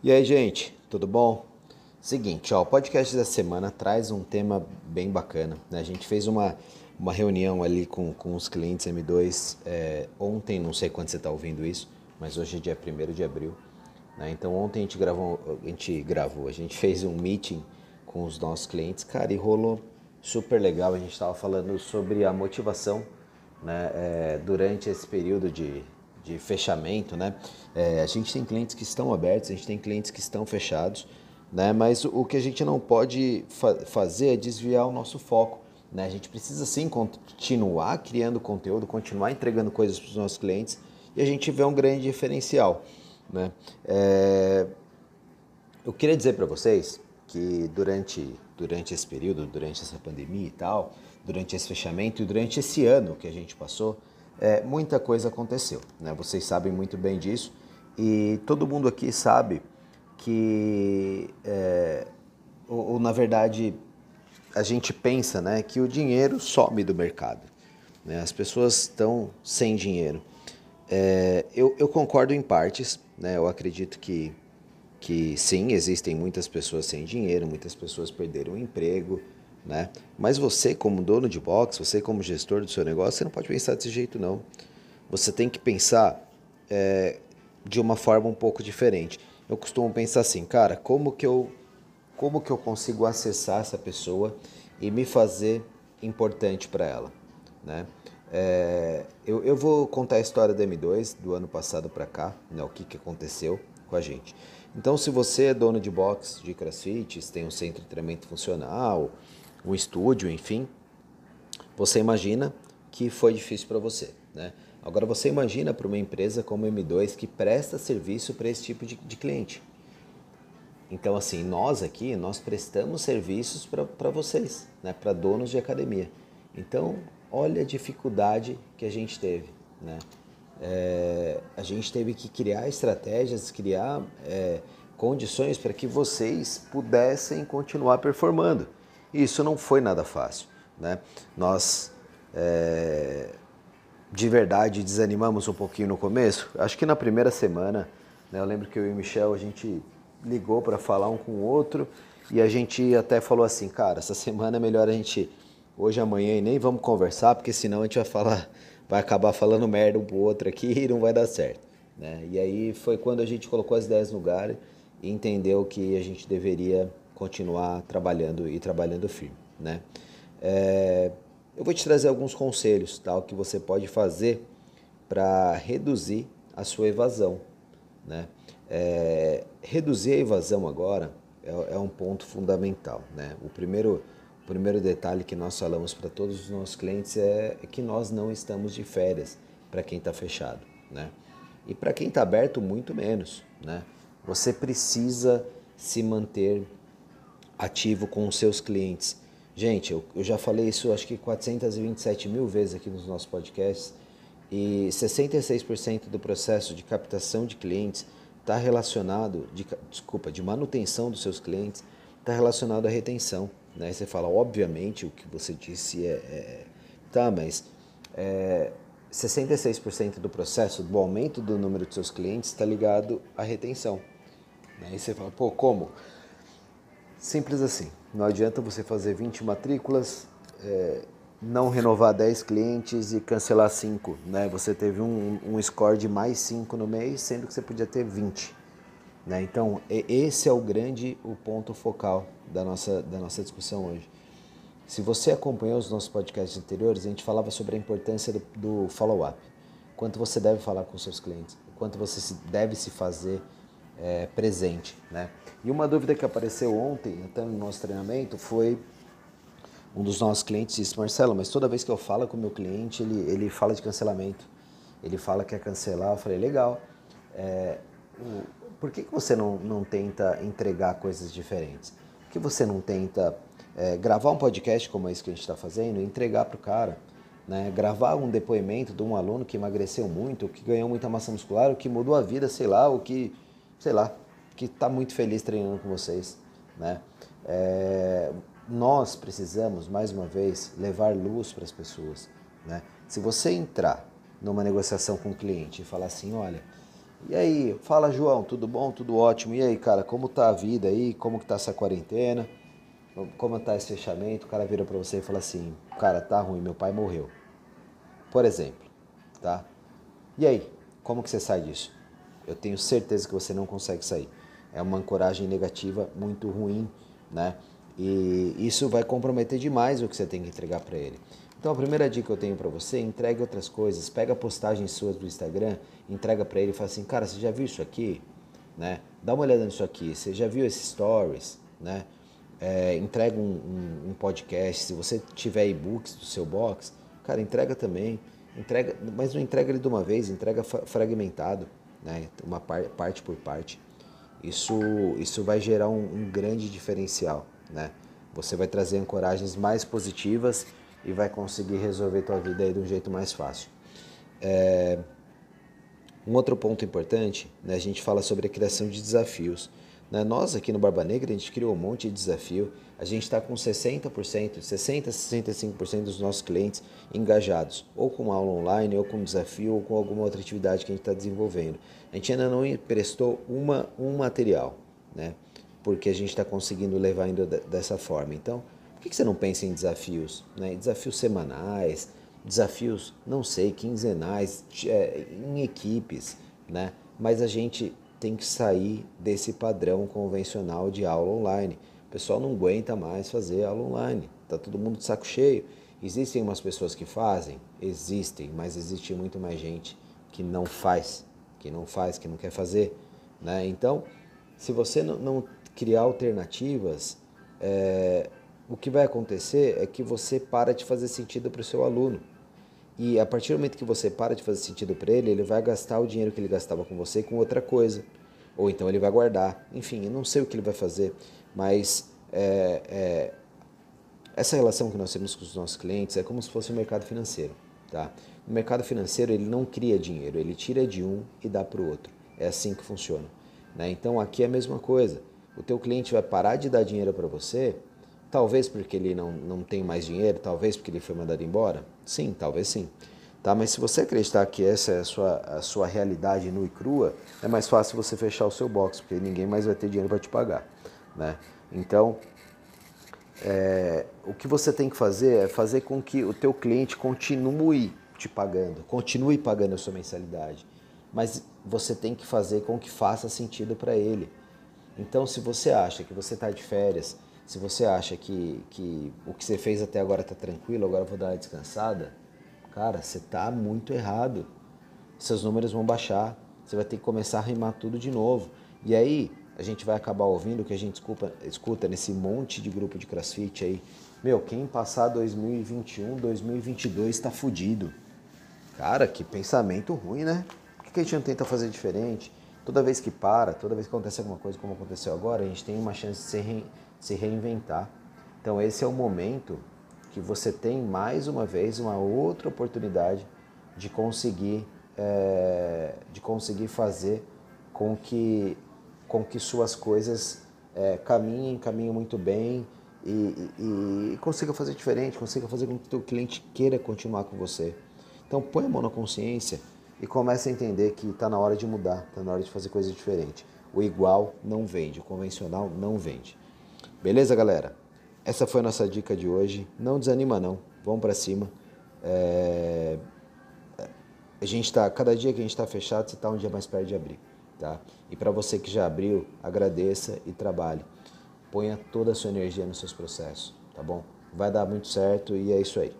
E aí, gente, tudo bom? Seguinte, ó, o podcast da semana traz um tema bem bacana. Né? A gente fez uma, uma reunião ali com, com os clientes M2 é, ontem, não sei quando você está ouvindo isso, mas hoje é dia 1 de abril. Né? Então ontem a gente gravou, a gente gravou, a gente fez um meeting com os nossos clientes, cara, e rolou super legal. A gente estava falando sobre a motivação né, é, durante esse período de, de fechamento, né? É, a gente tem clientes que estão abertos, a gente tem clientes que estão fechados, né? Mas o que a gente não pode fa fazer é desviar o nosso foco, né? A gente precisa sim continuar criando conteúdo, continuar entregando coisas para os nossos clientes e a gente vê um grande diferencial, né? É... Eu queria dizer para vocês que durante durante esse período, durante essa pandemia e tal, durante esse fechamento e durante esse ano que a gente passou, é, muita coisa aconteceu. Né? Vocês sabem muito bem disso e todo mundo aqui sabe que, é, ou, ou, na verdade, a gente pensa né, que o dinheiro some do mercado. Né? As pessoas estão sem dinheiro. É, eu, eu, concordo em partes, né? eu acredito que, que sim, existem muitas pessoas sem dinheiro, muitas pessoas perderam o emprego, né? Mas você, como dono de box, você como gestor do seu negócio, você não pode pensar desse jeito não. Você tem que pensar é, de uma forma um pouco diferente. Eu costumo pensar assim, cara, como que eu, como que eu consigo acessar essa pessoa e me fazer importante para ela, né? É, eu, eu vou contar a história da M2 do ano passado para cá, né, o que, que aconteceu com a gente. Então, se você é dono de box de crossfit, tem um centro de treinamento funcional, um estúdio, enfim, você imagina que foi difícil para você. Né? Agora você imagina para uma empresa como a M2 que presta serviço para esse tipo de, de, cliente. Então, assim, nós aqui, nós prestamos serviços para vocês, né? para donos de academia. Então, olha a dificuldade que a gente teve. Né? É, a gente teve que criar estratégias, criar é, condições para que vocês pudessem continuar performando. E isso não foi nada fácil. Né? Nós, é, de verdade, desanimamos um pouquinho no começo. Acho que na primeira semana, né, eu lembro que eu e o Michel, a gente ligou para falar um com o outro e a gente até falou assim, cara, essa semana é melhor a gente, hoje, amanhã, e nem vamos conversar, porque senão a gente vai falar, vai acabar falando merda um pro outro aqui e não vai dar certo. Né? E aí foi quando a gente colocou as ideias no lugar e entendeu que a gente deveria continuar trabalhando e trabalhando firme, né? É, eu vou te trazer alguns conselhos, tal, que você pode fazer para reduzir a sua evasão, né? É, reduzir a evasão agora é, é, um ponto fundamental, né? O primeiro, o primeiro detalhe que nós falamos para todos os nossos clientes é, é que nós não estamos de férias para quem está fechado, né? E para quem está aberto, muito menos, né? Você precisa se manter ativo com os seus clientes. Gente, eu, eu já falei isso acho que 427 mil vezes aqui nos nossos podcasts e 66% do processo de captação de clientes está relacionado, de, desculpa, de manutenção dos seus clientes, está relacionado à retenção. Né? Você fala, obviamente, o que você disse é. é tá, mas é, 66% do processo, do aumento do número de seus clientes, está ligado à retenção. Né? E você fala, pô, como? Simples assim. Não adianta você fazer 20 matrículas, é, não renovar 10 clientes e cancelar 5. Né? Você teve um, um score de mais 5 no mês, sendo que você podia ter 20. Né? Então, esse é o grande o ponto focal da nossa, da nossa discussão hoje. Se você acompanhou os nossos podcasts anteriores, a gente falava sobre a importância do, do follow-up. Quanto você deve falar com seus clientes, quanto você deve se fazer é, presente. Né? E uma dúvida que apareceu ontem, até no nosso treinamento, foi um dos nossos clientes disse, Marcelo, mas toda vez que eu falo com o meu cliente, ele, ele fala de cancelamento. Ele fala que quer cancelar. Eu falei, legal. É, o, por que, que você não, não tenta entregar coisas diferentes? Por que você não tenta é, gravar um podcast como esse que a gente está fazendo e entregar para o cara? Né? Gravar um depoimento de um aluno que emagreceu muito, que ganhou muita massa muscular, o que mudou a vida, sei lá, o que sei lá, que está muito feliz treinando com vocês. Né? É, nós precisamos, mais uma vez, levar luz para as pessoas. Né? Se você entrar numa negociação com o cliente e falar assim, olha, E aí, fala João, tudo bom? Tudo ótimo. E aí, cara, como tá a vida aí? Como que tá essa quarentena? Como tá esse fechamento? O cara vira para você e fala assim: "Cara, tá ruim, meu pai morreu". Por exemplo, tá? E aí, como que você sai disso? Eu tenho certeza que você não consegue sair. É uma ancoragem negativa muito ruim, né? E isso vai comprometer demais o que você tem que entregar para ele. Então a primeira dica que eu tenho para você, entregue outras coisas, pega postagens suas do Instagram, entrega para ele e fala assim, cara, você já viu isso aqui? Né? Dá uma olhada nisso aqui, você já viu esses stories? Né? É, entrega um, um, um, podcast, se você tiver e-books do seu box, cara, entrega também, entrega, mas não entrega ele de uma vez, entrega fragmentado, né? uma par, parte por parte. Isso, isso vai gerar um, um grande diferencial, né? Você vai trazer ancoragens mais positivas e vai conseguir resolver tua vida aí de um jeito mais fácil. É... Um outro ponto importante, né, a gente fala sobre a criação de desafios. Né? Nós aqui no Barba Negra, a gente criou um monte de desafio. A gente está com 60%, 60% a 65% dos nossos clientes engajados, ou com aula online, ou com desafio, ou com alguma outra atividade que a gente está desenvolvendo. A gente ainda não emprestou uma, um material, né? porque a gente está conseguindo levar ainda dessa forma. Então, por que você não pensa em desafios? Né? Desafios semanais, desafios, não sei, quinzenais, é, em equipes, né? Mas a gente tem que sair desse padrão convencional de aula online. O pessoal não aguenta mais fazer aula online. Tá todo mundo de saco cheio. Existem umas pessoas que fazem? Existem, mas existe muito mais gente que não faz, que não faz, que não quer fazer. Né? Então, se você não, criar alternativas, é, o que vai acontecer é que você para de fazer sentido para o seu aluno. E a partir do momento que você para de fazer sentido para ele, ele vai gastar o dinheiro que ele gastava com você com outra coisa. Ou então ele vai guardar. Enfim, eu não sei o que ele vai fazer, mas é, é, essa relação que nós temos com os nossos clientes é como se fosse o um mercado financeiro. Tá? No mercado financeiro ele não cria dinheiro, ele tira de um e dá para o outro. É assim que funciona. Né? Então aqui é a mesma coisa. O teu cliente vai parar de dar dinheiro para você Talvez porque ele não, não tem mais dinheiro, talvez porque ele foi mandado embora? Sim, talvez sim. Tá? Mas se você acreditar que essa é a sua, a sua realidade nua e crua, é mais fácil você fechar o seu box, porque ninguém mais vai ter dinheiro para te pagar. Né? Então, é, o que você tem que fazer é fazer com que o teu cliente continue te pagando, continue pagando a sua mensalidade. Mas você tem que fazer com que faça sentido para ele. Então, se você acha que você está de férias se você acha que, que o que você fez até agora está tranquilo, agora vou dar uma descansada, cara, você está muito errado. Seus números vão baixar, você vai ter que começar a rimar tudo de novo. E aí a gente vai acabar ouvindo o que a gente escuta, escuta nesse monte de grupo de crossfit aí. Meu, quem passar 2021, 2022 está fudido. Cara, que pensamento ruim, né? Por que a gente não tenta fazer diferente? Toda vez que para, toda vez que acontece alguma coisa como aconteceu agora, a gente tem uma chance de ser se reinventar. Então esse é o momento que você tem mais uma vez uma outra oportunidade de conseguir é, de conseguir fazer com que com que suas coisas é, caminhem, caminhem muito bem e, e, e, consiga fazer diferente, consiga fazer com que o cliente queira continuar com você. Então põe a mão na consciência e comece a entender que está na hora de mudar, está na hora de fazer coisa diferente. O igual não vende, o convencional não vende. Beleza, galera? Essa foi a nossa dica de hoje. Não desanima não, vamos para cima. É... A gente tá, cada dia que a gente está fechado, você está um dia mais perto de abrir, tá? E para você que já abriu, agradeça e trabalhe. Ponha toda a sua energia nos seus processos, tá bom? Vai dar muito certo e é isso aí.